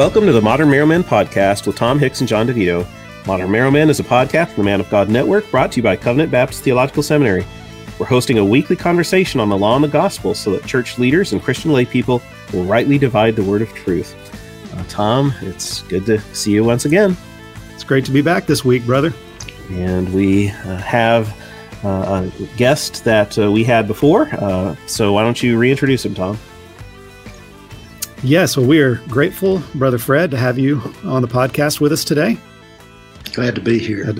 Welcome to the Modern Marrow podcast with Tom Hicks and John Divito. Modern Marrow is a podcast from the Man of God Network brought to you by Covenant Baptist Theological Seminary. We're hosting a weekly conversation on the law and the gospel so that church leaders and Christian lay people will rightly divide the word of truth. Uh, Tom, it's good to see you once again. It's great to be back this week, brother. And we uh, have uh, a guest that uh, we had before. Uh, so why don't you reintroduce him, Tom? Yes, well, we are grateful, Brother Fred, to have you on the podcast with us today. Glad to be here.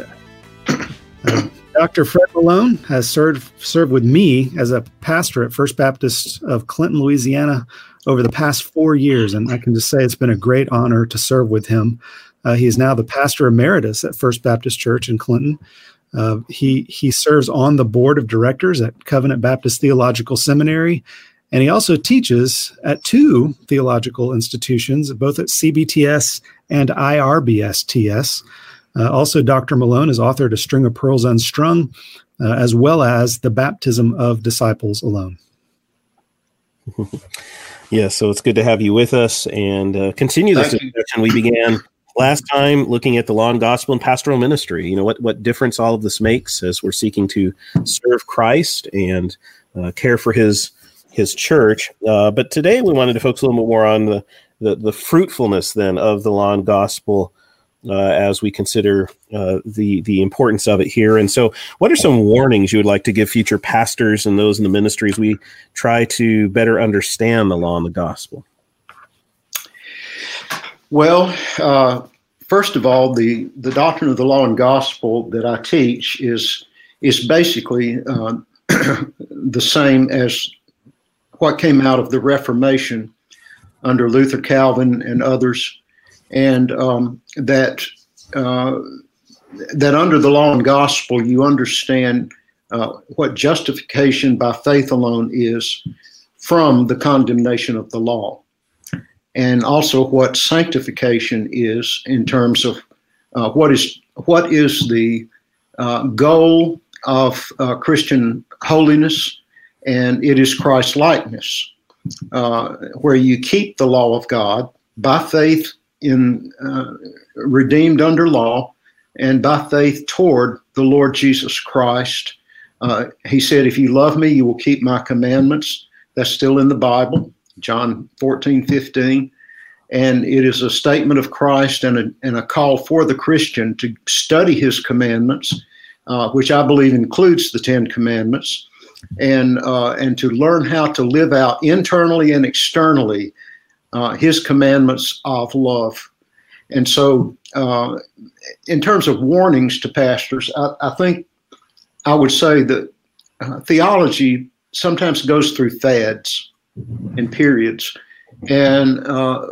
Uh, Dr. Fred Malone has served served with me as a pastor at First Baptist of Clinton, Louisiana, over the past four years, and I can just say it's been a great honor to serve with him. Uh, he is now the pastor emeritus at First Baptist Church in Clinton. Uh, he he serves on the board of directors at Covenant Baptist Theological Seminary and he also teaches at two theological institutions, both at CBTS and IRBSTS. Uh, also, Dr. Malone has authored A String of Pearls Unstrung, uh, as well as The Baptism of Disciples Alone. yeah, so it's good to have you with us and uh, continue this Thank discussion you. we began last time looking at the law and gospel and pastoral ministry. You know, what, what difference all of this makes as we're seeking to serve Christ and uh, care for his his church. Uh, but today we wanted to focus a little bit more on the, the, the fruitfulness then of the law and gospel uh, as we consider uh, the the importance of it here. And so, what are some warnings you would like to give future pastors and those in the ministries we try to better understand the law and the gospel? Well, uh, first of all, the the doctrine of the law and gospel that I teach is is basically uh, the same as what came out of the Reformation under Luther, Calvin, and others, and um, that uh, that under the law and gospel you understand uh, what justification by faith alone is from the condemnation of the law, and also what sanctification is in terms of uh, what is what is the uh, goal of uh, Christian holiness and it is Christ likeness, uh, where you keep the law of God by faith in uh, redeemed under law, and by faith toward the Lord Jesus Christ. Uh, he said, "If you love me, you will keep my commandments." That's still in the Bible, John 14, 15. And it is a statement of Christ and a, and a call for the Christian to study his commandments, uh, which I believe includes the Ten Commandments, and uh, and to learn how to live out internally and externally uh, His commandments of love. And so, uh, in terms of warnings to pastors, I, I think I would say that uh, theology sometimes goes through fads and periods. And uh,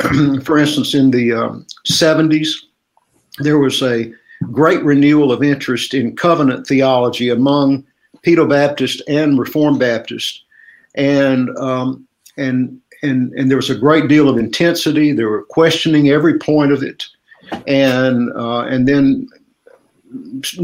for instance, in the um, 70s, there was a great renewal of interest in covenant theology among Pedo Baptist and Reformed Baptist, and um, and and and there was a great deal of intensity. They were questioning every point of it, and uh, and then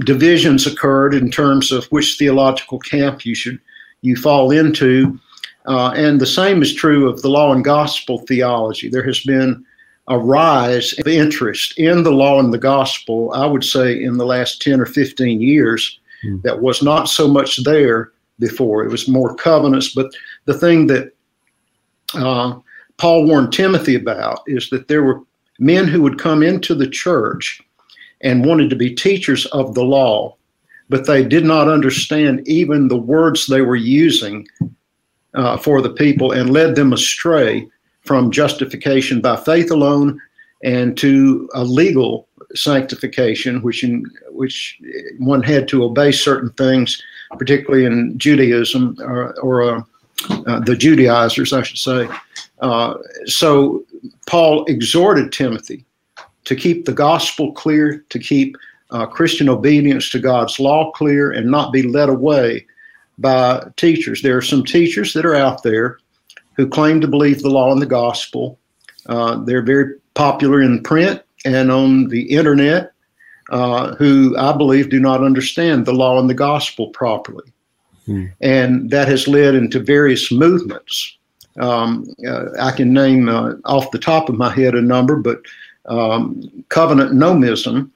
divisions occurred in terms of which theological camp you should you fall into. Uh, and the same is true of the law and gospel theology. There has been a rise of interest in the law and the gospel, I would say, in the last 10 or 15 years mm. that was not so much there before. It was more covenants. But the thing that uh, Paul warned Timothy about is that there were men who would come into the church and wanted to be teachers of the law, but they did not understand even the words they were using uh, for the people and led them astray from justification by faith alone and to a legal sanctification, which in which one had to obey certain things, particularly in Judaism or, or uh, uh, the Judaizers, I should say. Uh, so Paul exhorted Timothy to keep the gospel clear, to keep uh, Christian obedience to God's law clear, and not be led away by teachers. There are some teachers that are out there who claim to believe the law and the gospel. Uh, they're very popular in print and on the internet uh, who I believe do not understand the law and the gospel properly. Hmm. And that has led into various movements Um, uh, I can name uh, off the top of my head a number, but um, covenant nomism,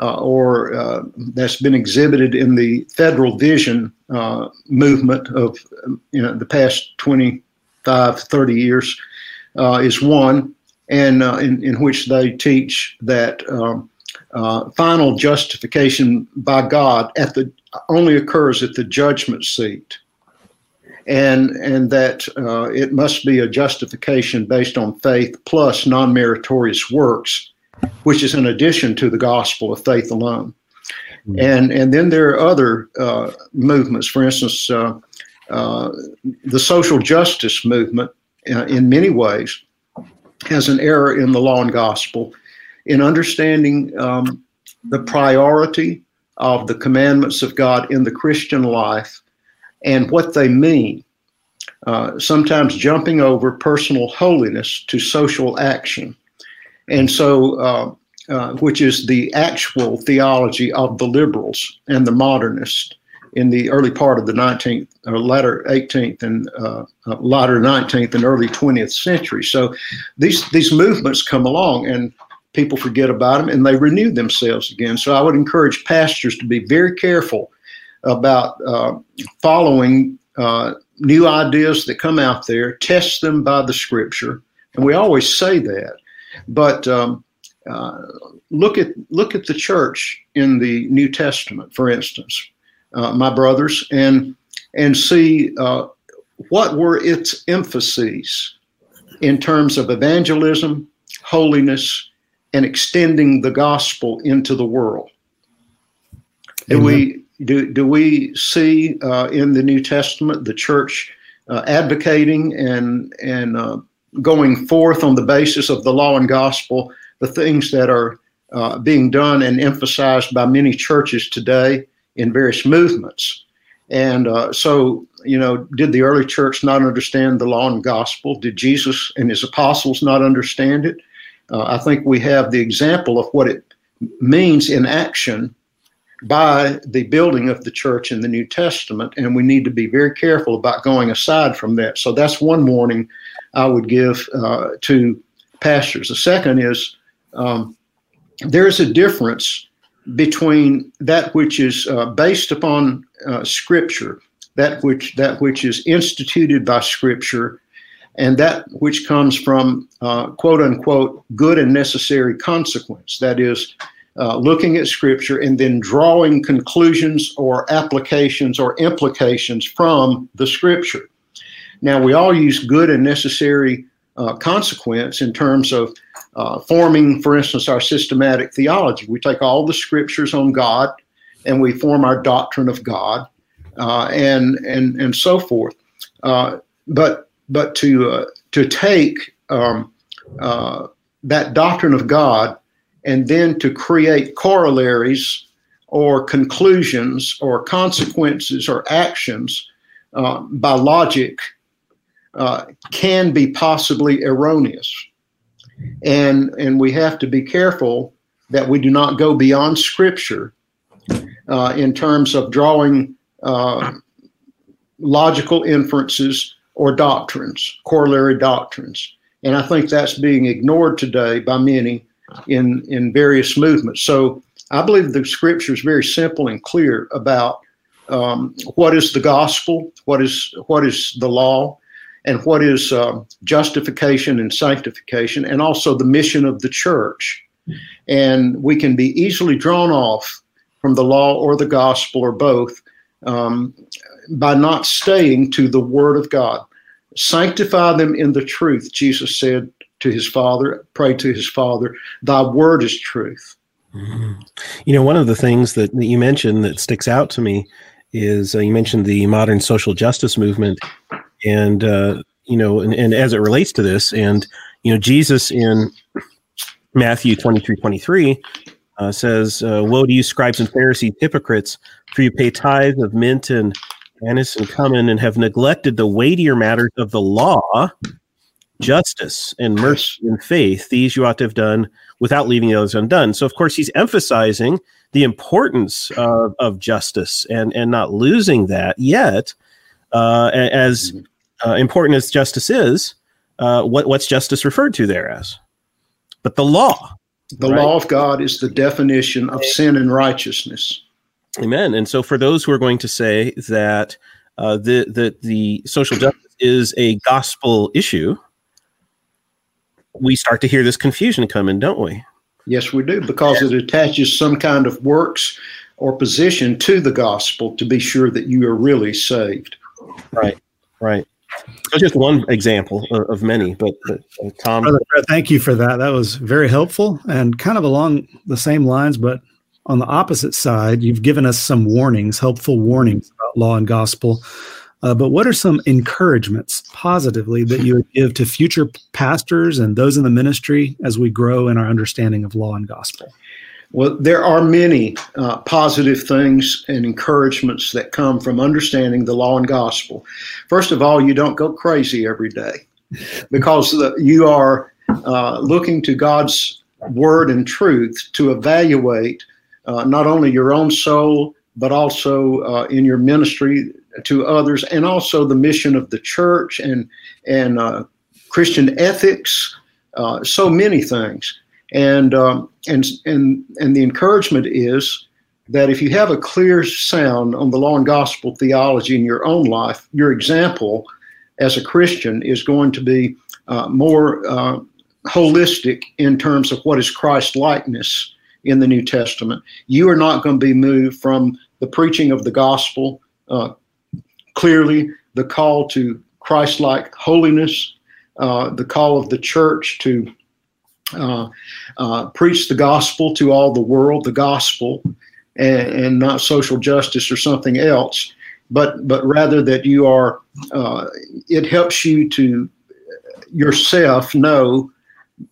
uh, or uh, that's been exhibited in the federal vision uh, movement of you know the past 25, 30 years, uh, is one, and in, in which they teach that um, final justification by God at the only occurs at the judgment seat and and that uh, it must be a justification based on faith plus non-meritorious works, which is in addition to the gospel of faith alone. Mm-hmm. And and then there are other uh, movements. For instance, uh, uh the social justice movement, uh, in many ways, has an error in the law and gospel in understanding um, the priority of the commandments of God in the Christian life and what they mean, uh, sometimes jumping over personal holiness to social action. And so, uh, uh, which is the actual theology of the liberals and the modernists in the early part of the 19th or latter 18th and uh, uh, latter 19th and early 20th century. So these these movements come along and people forget about them and they renew themselves again. So I would encourage pastors to be very careful about uh, following uh, new ideas that come out there, test them by the scripture. And we always say that. But um, uh, look at look at the church in the New Testament, for instance, uh, my brothers, and and see uh, what were its emphases in terms of evangelism, holiness, and extending the gospel into the world. And we do, do we see uh, in the New Testament the church uh, advocating and, and uh, going forth on the basis of the law and gospel the things that are uh, being done and emphasized by many churches today in various movements? And uh, so, you know, did the early church not understand the law and gospel? Did Jesus and his apostles not understand it? Uh, I think we have the example of what it means in action by the building of the church in the New Testament, and we need to be very careful about going aside from that. So that's one warning I would give uh, to pastors. The second is um, there's a difference between that which is uh, based upon uh, Scripture, that which that which is instituted by Scripture, and that which comes from uh, quote unquote good and necessary consequence. That is uh, looking at scripture and then drawing conclusions or applications or implications from the scripture. Now, we all use good and necessary uh, consequence in terms of uh, forming, for instance, our systematic theology. We take all the scriptures on God and we form our doctrine of God uh, and, and, and so forth. Uh, but but to, uh, to take um, that doctrine of God and then to create corollaries or conclusions or consequences or actions uh, by logic uh, can be possibly erroneous. And, and we have to be careful that we do not go beyond Scripture uh, in terms of drawing uh, logical inferences or doctrines, corollary doctrines. And I think that's being ignored today by many in in various movements. So I believe the scripture is very simple and clear about um, what is the gospel, what is what is the law, and what is uh, justification and sanctification, and also the mission of the church. And we can be easily drawn off from the law or the gospel or both um, by not staying to the Word of God. Sanctify them in the truth, Jesus said to his father, pray to his father, thy word is truth. Mm-hmm. You know, one of the things that, that you mentioned that sticks out to me is uh, you mentioned the modern social justice movement and, uh, you know, and, and as it relates to this, and, you know, Jesus in Matthew 23 23 uh, says, uh, Woe to you, scribes and Pharisees, hypocrites, for you pay tithes of mint and anise and cumin and have neglected the weightier matters of the law justice and mercy and faith, these you ought to have done without leaving the others undone. So, of course, he's emphasizing the importance of, of justice and, and not losing that yet, uh, as uh, important as justice is, uh, what, what's justice referred to there as? But the law. The right? law of God is the definition of sin and righteousness. Amen. And so, for those who are going to say that uh, the, the the social justice is a gospel issue, we start to hear this confusion come in, don't we? Yes, we do, because it attaches some kind of works or position to the gospel to be sure that you are really saved. Right, right. Just one example of, many, but, but uh, Tom. Brother thank you for that. That was very helpful and kind of along the same lines, but on the opposite side, you've given us some warnings, helpful warnings about law and gospel. Uh, but what are some encouragements positively that you would give to future pastors and those in the ministry as we grow in our understanding of law and gospel? Well, there are many uh, positive things and encouragements that come from understanding the law and gospel. First of all, you don't go crazy every day because the, you are uh, looking to God's word and truth to evaluate uh, not only your own soul, but also uh, in your ministry to others, and also the mission of the church and and uh, Christian ethics, uh, so many things. And um, and and and the encouragement is that if you have a clear sound on the law and gospel theology in your own life, your example as a Christian is going to be uh, more uh, holistic in terms of what is Christ likeness in the New Testament. You are not going to be moved from the preaching of the gospel uh, clearly the call to Christ like holiness, uh, the call of the church to uh, uh, preach the gospel to all the world, the gospel, and, and, not social justice or something else, but, but rather that you are, uh, it helps you to yourself know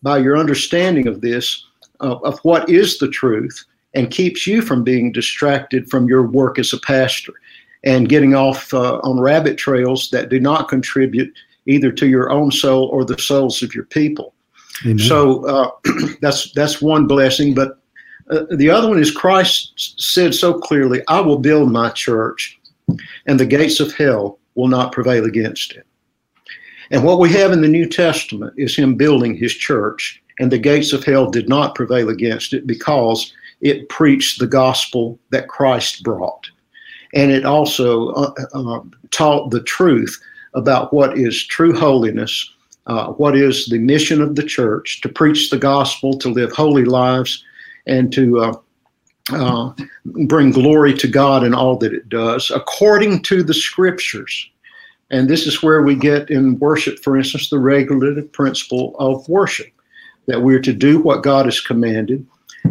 by your understanding of this of, what is the truth and keeps you from being distracted from your work as a pastor and getting off uh, on rabbit trails that do not contribute either to your own soul or the souls of your people. Amen. So uh, that's that's one blessing. But uh, the other one is Christ said so clearly, "I will build my church, and the gates of hell will not prevail against it." And what we have in the New Testament is Him building His church, and the gates of hell did not prevail against it because it preached the gospel that Christ brought and it also uh, uh, taught the truth about what is true holiness, uh, what is the mission of the church to preach the gospel, to live holy lives, and to uh, uh, bring glory to God in all that it does, according to the scriptures. And this is where we get in worship, for instance, the regulative principle of worship that we're to do what God has commanded,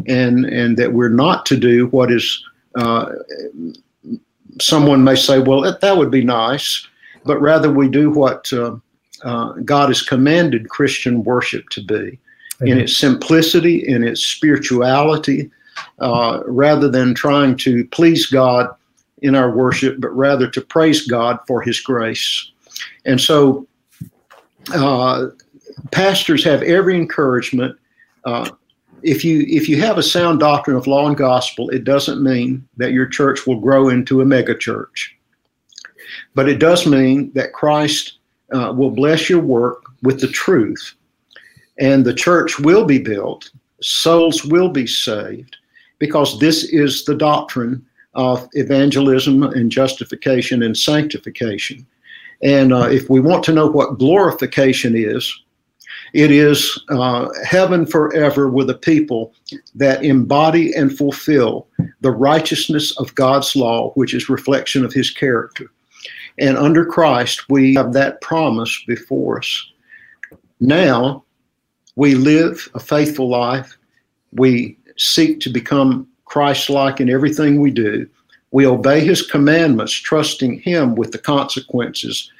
and, and that we're not to do what is uh, someone may say, well, that, that would be nice, but rather we do what uh, uh, God has commanded Christian worship to be in its simplicity, in its spirituality, uh, rather than trying to please God in our worship, but rather to praise God for His grace. And so, uh, pastors have every encouragement. Uh, if you if you have a sound doctrine of law and gospel, it doesn't mean that your church will grow into a mega church, but it does mean that Christ uh, will bless your work with the truth, and the church will be built, souls will be saved, because this is the doctrine of evangelism and justification and sanctification. And uh, if we want to know what glorification is, it is uh, heaven forever with a people that embody and fulfill the righteousness of God's law, which is reflection of his character. And under Christ, we have that promise before us. Now, we live a faithful life. We seek to become Christ like in everything we do. We obey his commandments, trusting him with the consequences.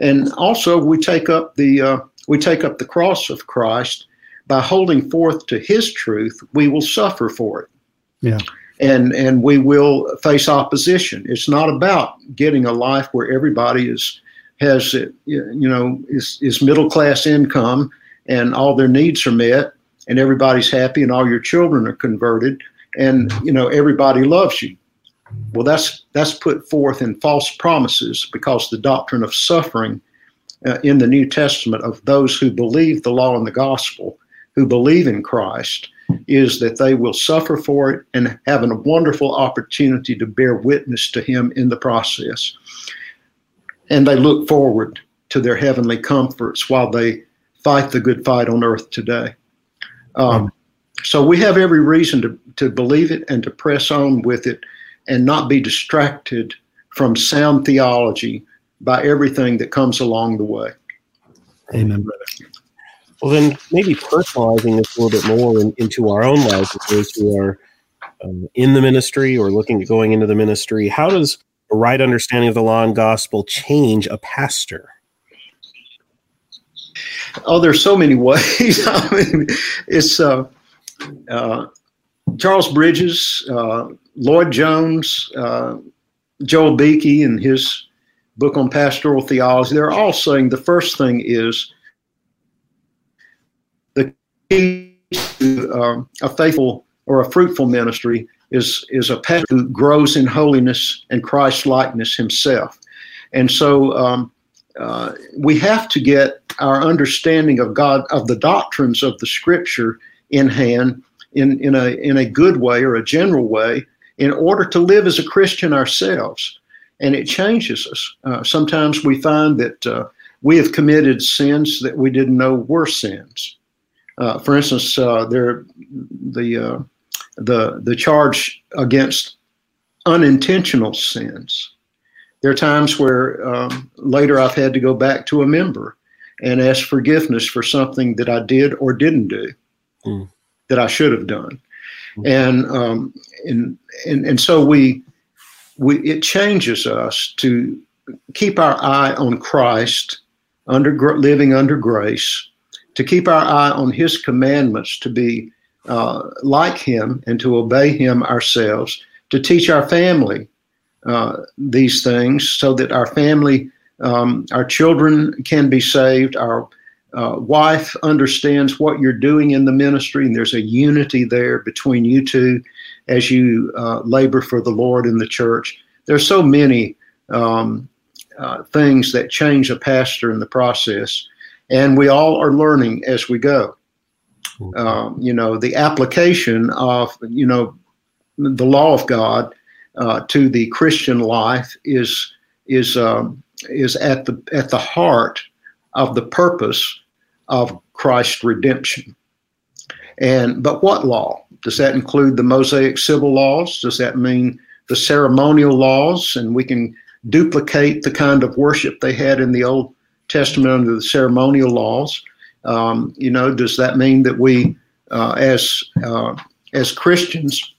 And also, we take up the uh, we take up the cross of Christ by holding forth to his truth, we will suffer for it. Yeah. And and we will face opposition. It's not about getting a life where everybody is has you know is is middle class income and all their needs are met and everybody's happy and all your children are converted and you know everybody loves you. Well, that's that's put forth in false promises because the doctrine of suffering uh, in the New Testament of those who believe the law and the gospel, who believe in Christ, is that they will suffer for it and have a wonderful opportunity to bear witness to Him in the process. And they look forward to their heavenly comforts while they fight the good fight on earth today. Um, so we have every reason to, to believe it and to press on with it and not be distracted from sound theology by everything that comes along the way. Amen, brother. Well, then maybe personalizing this a little bit more in, into our own lives as those who are um, in the ministry or looking at going into the ministry. How does a right understanding of the law and gospel change a pastor? Oh, there's so many ways. I mean, it's uh, uh, Charles Bridges, uh, Lloyd Jones, uh, Joel Beeke, and his book on pastoral theology. They're all saying the first thing is um, a faithful or a fruitful ministry is is a pastor who grows in holiness and Christ likeness himself. And so um, uh, we have to get our understanding of God, of the doctrines of the Scripture in hand, in, in, a, in a good way or a general way, in order to live as a Christian ourselves. And it changes us. Uh, sometimes we find that uh, we have committed sins that we didn't know were sins. Uh, for instance, uh, there the uh, the the charge against unintentional sins. There are times where um, later I've had to go back to a member and ask forgiveness for something that I did or didn't do mm. that I should have done. Mm. And, um, and, and, and so we, we, it changes us to keep our eye on Christ, under living under grace, to keep our eye on His commandments, to be uh, like Him and to obey Him ourselves, to teach our family uh, these things so that our family, um, our children can be saved, our uh, wife understands what you're doing in the ministry, and there's a unity there between you two as you uh, labor for the Lord in the church. There's so many um, uh, things that change a pastor in the process, and we all are learning as we go. Um, you know, the application of you know the law of God uh, to the Christian life is is um, is at the at the heart of the purpose of Christ's redemption. And but what law does that include? The Mosaic civil laws? Does that mean the ceremonial laws? And we can duplicate the kind of worship they had in the Old Testament under the ceremonial laws. Um, you know, does that mean that we, uh, as uh, as Christians,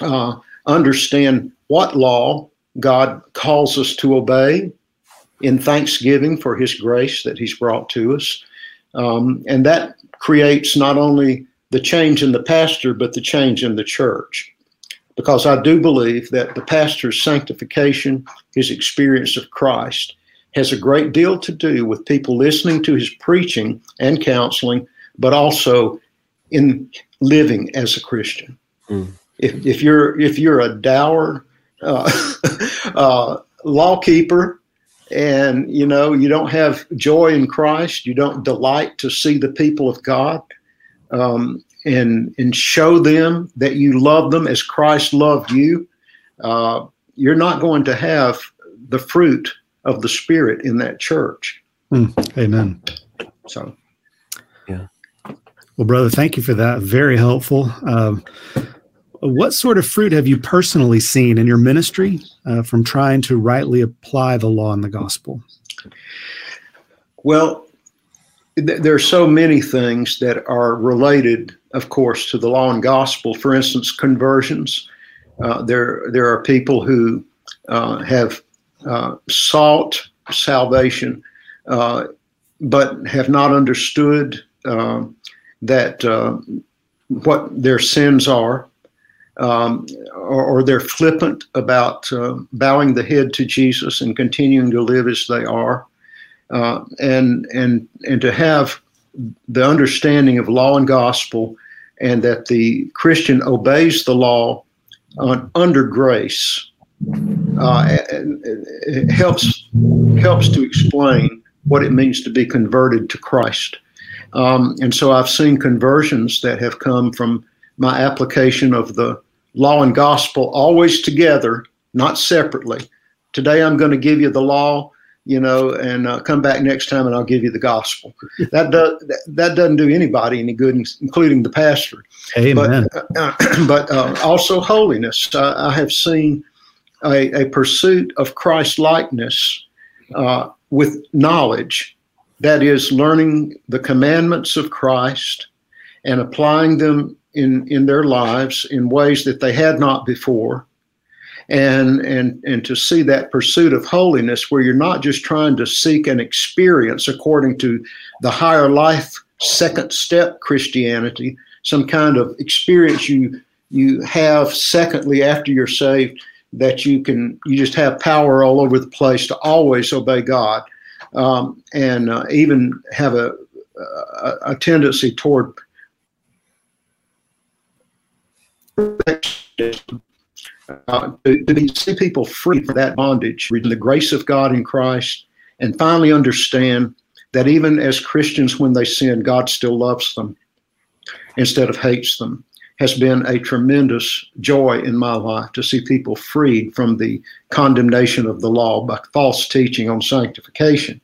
uh, understand what law God calls us to obey in thanksgiving for His grace that He's brought to us. Um, and that creates not only the change in the pastor, but the change in the church. Because I do believe that the pastor's sanctification, his experience of Christ, has a great deal to do with people listening to his preaching and counseling, but also in living as a Christian. Mm if, if you're if you're a dour uh, uh, lawkeeper and you know you don't have joy in Christ, you don't delight to see the people of God um, and and show them that you love them as Christ loved you, uh, you're not going to have the fruit of the Spirit in that church. Mm, amen. So, yeah. Well, brother, thank you for that. Very helpful. Um, what sort of fruit have you personally seen in your ministry uh, from trying to rightly apply the law and the gospel? Well, th- there are so many things that are related, of course, to the law and gospel. For instance, conversions. Uh, there, there are people who uh, have uh, sought salvation, uh, but have not understood uh, that what their sins are um, or, or, they're flippant about uh, bowing the head to Jesus and continuing to live as they are, uh, and and and to have the understanding of law and gospel, and that the Christian obeys the law on, under grace, uh, it, helps helps to explain what it means to be converted to Christ. Um, and so I've seen conversions that have come from my application of the law and gospel always together, not separately. Today I'm going to give you the law, you know, and uh, come back next time and I'll give you the gospel. That does that doesn't do anybody any good, including the pastor. Amen. But, uh, but uh, also holiness. I have seen a, a, pursuit of Christ likeness uh, with knowledge. That is, learning the commandments of Christ and applying them in, in their lives in ways that they had not before. And, and, and to see that pursuit of holiness where you're not just trying to seek an experience according to the higher life second step Christianity, some kind of experience you you have secondly after you're saved that you can you just have power all over the place to always obey God um, and uh, even have a, a, a tendency toward uh, to, to see people free from that bondage, reading the grace of God in Christ, and finally understand that even as Christians, when they sin, God still loves them instead of hates them has been a tremendous joy in my life to see people freed from the condemnation of the law by false teaching on sanctification.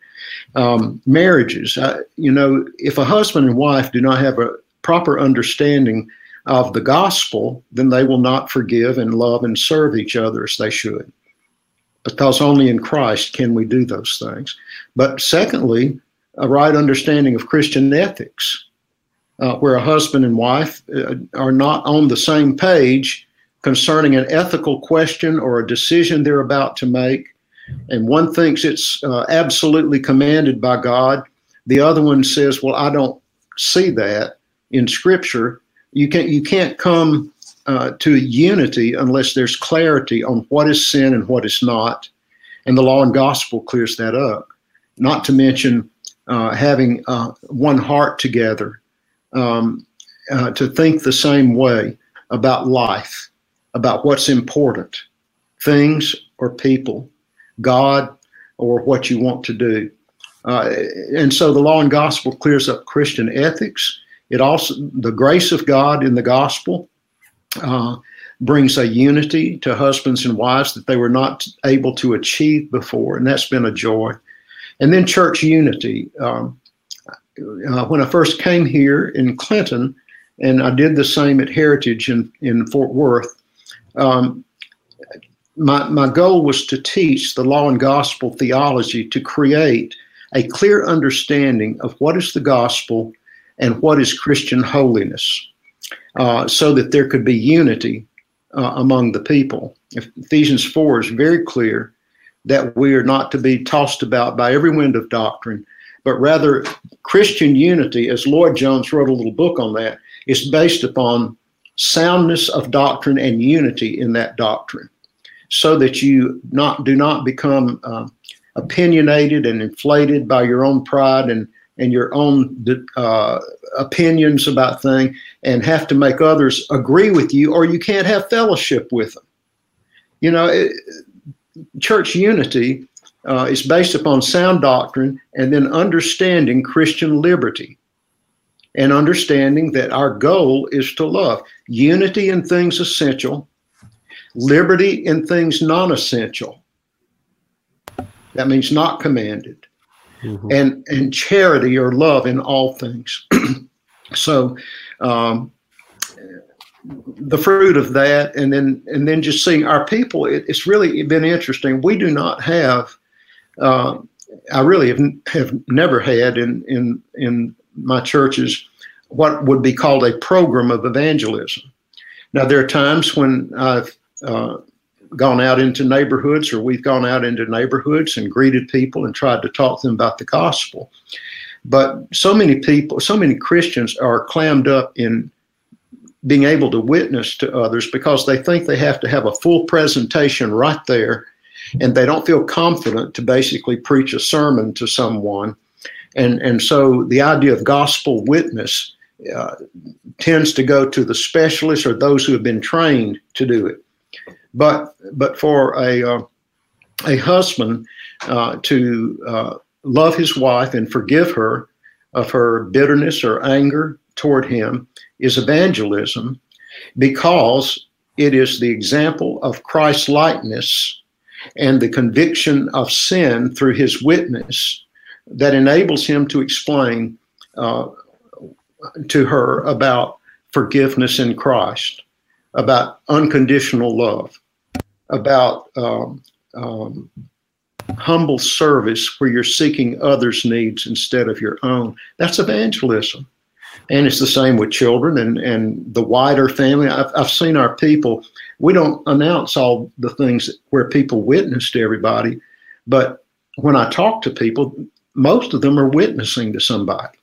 Um, marriages, you know, if a husband and wife do not have a proper understanding of the gospel, then they will not forgive and love and serve each other as they should. Because only in Christ can we do those things. But secondly, a right understanding of Christian ethics uh, where a husband and wife uh, are not on the same page concerning an ethical question or a decision they're about to make, and one thinks it's uh, absolutely commanded by God, the other one says, "Well, I don't see that in Scripture." You can't you can't come uh, to unity unless there's clarity on what is sin and what is not, and the law and gospel clears that up. Not to mention uh, having uh, one heart together um, uh, to think the same way about life, about what's important, things or people, God or what you want to do. Uh, and so the law and gospel clears up Christian ethics. It also, the grace of God in the gospel uh, brings a unity to husbands and wives that they were not able to achieve before. And that's been a joy. And then church unity. Um, uh, when I first came here in Clinton, and I did the same at Heritage in, in Fort Worth, um, my, my goal was to teach the law and gospel theology to create a clear understanding of what is the gospel and what is Christian holiness, uh, so that there could be unity uh, among the people. Ephesians 4 is very clear that we are not to be tossed about by every wind of doctrine, but rather Christian unity, as Lloyd Jones wrote a little book on that, is based upon soundness of doctrine and unity in that doctrine, so that you not do not become uh, opinionated and inflated by your own pride and and your own uh, opinions about things, and have to make others agree with you, or you can't have fellowship with them. You know, it, church unity uh, is based upon sound doctrine and then understanding Christian liberty and understanding that our goal is to love unity in things essential, liberty in things non essential. That means not commanded. Mm-hmm. And, and charity or love in all things. so, um, the fruit of that, and then and then just seeing our people, it, it's really been interesting. We do not have uh, I really have, have never had in, in, in my churches what would be called a program of evangelism. Now, there are times when I've uh, gone out into neighborhoods or we've gone out into neighborhoods and greeted people and tried to talk to them about the gospel. But so many people, so many Christians are clammed up in being able to witness to others because they think they have to have a full presentation right there and they don't feel confident to basically preach a sermon to someone. And, and so the idea of gospel witness uh, tends to go to the specialists or those who have been trained to do it. But, but for a, uh, a husband uh, to uh, love his wife and forgive her of her bitterness or anger toward him is evangelism because it is the example of Christ's likeness and the conviction of sin through his witness that enables him to explain uh, to her about forgiveness in Christ, about unconditional love, about um, um, humble service where you're seeking others' needs instead of your own. That's evangelism. And it's the same with children and, and the wider family. I've, I've seen our people, we don't announce all the things where people witness to everybody, but when I talk to people, most of them are witnessing to somebody.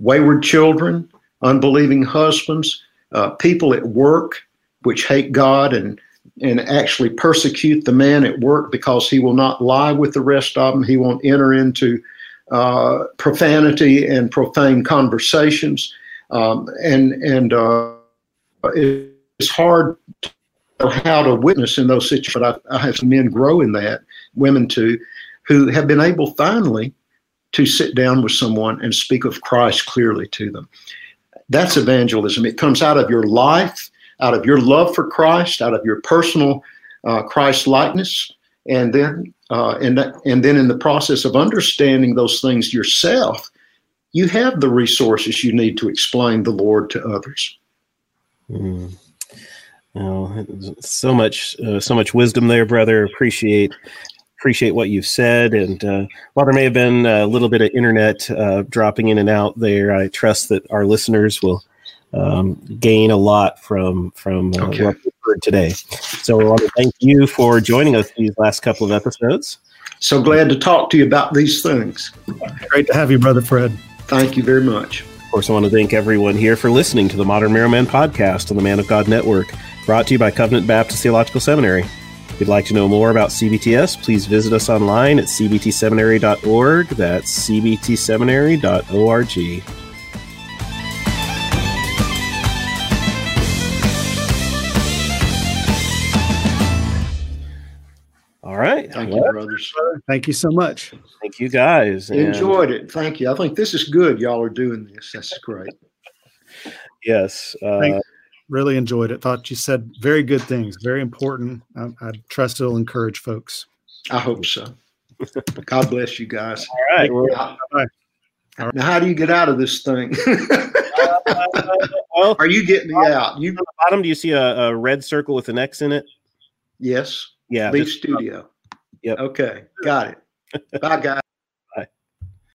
Wayward children, unbelieving husbands, uh, people at work which hate God and and actually persecute the man at work because he will not lie with the rest of them. He won't enter into uh, profanity and profane conversations. Um, and and uh, it's hard how to witness in those situations. But I, I have men grow in that, women too, who have been able finally to sit down with someone and speak of Christ clearly to them. That's evangelism. It comes out of your life out of your love for Christ, out of your personal uh, Christ likeness, and then uh, and and then in the process of understanding those things yourself, you have the resources you need to explain the Lord to others. Mm. Oh, so much, uh, so much wisdom there, brother. Appreciate appreciate what you've said. And uh, while there may have been a little bit of internet uh, dropping in and out there, I trust that our listeners will um, gain a lot from from uh, okay. what we heard today. So I want to thank you for joining us these last couple of episodes. So glad to talk to you about these things. Great to have you, brother Fred. Thank you very much. Of course, I want to thank everyone here for listening to the Modern Marrow Men podcast on the Man of God Network, brought to you by Covenant Baptist Theological Seminary. If you'd like to know more about CBTS, please visit us online at cbtseminary.org. That's cbtseminary.org. All right. Thank well, you, brothers. Thank you so much. Thank you, guys. Enjoyed it. Thank you. I think this is good. Y'all are doing this. That's great. yes. Uh, really enjoyed it. Thought you said very good things. Very important. I, I trust it'll encourage folks. I hope so. God bless you guys. All right. Well, now, now, how do you get out of this thing? uh, well, are you getting me out? You on the bottom? Do you see a, a red circle with an X in it? Yes. Yeah. Leave studio. Yep. Okay. Got it. Bye, guys.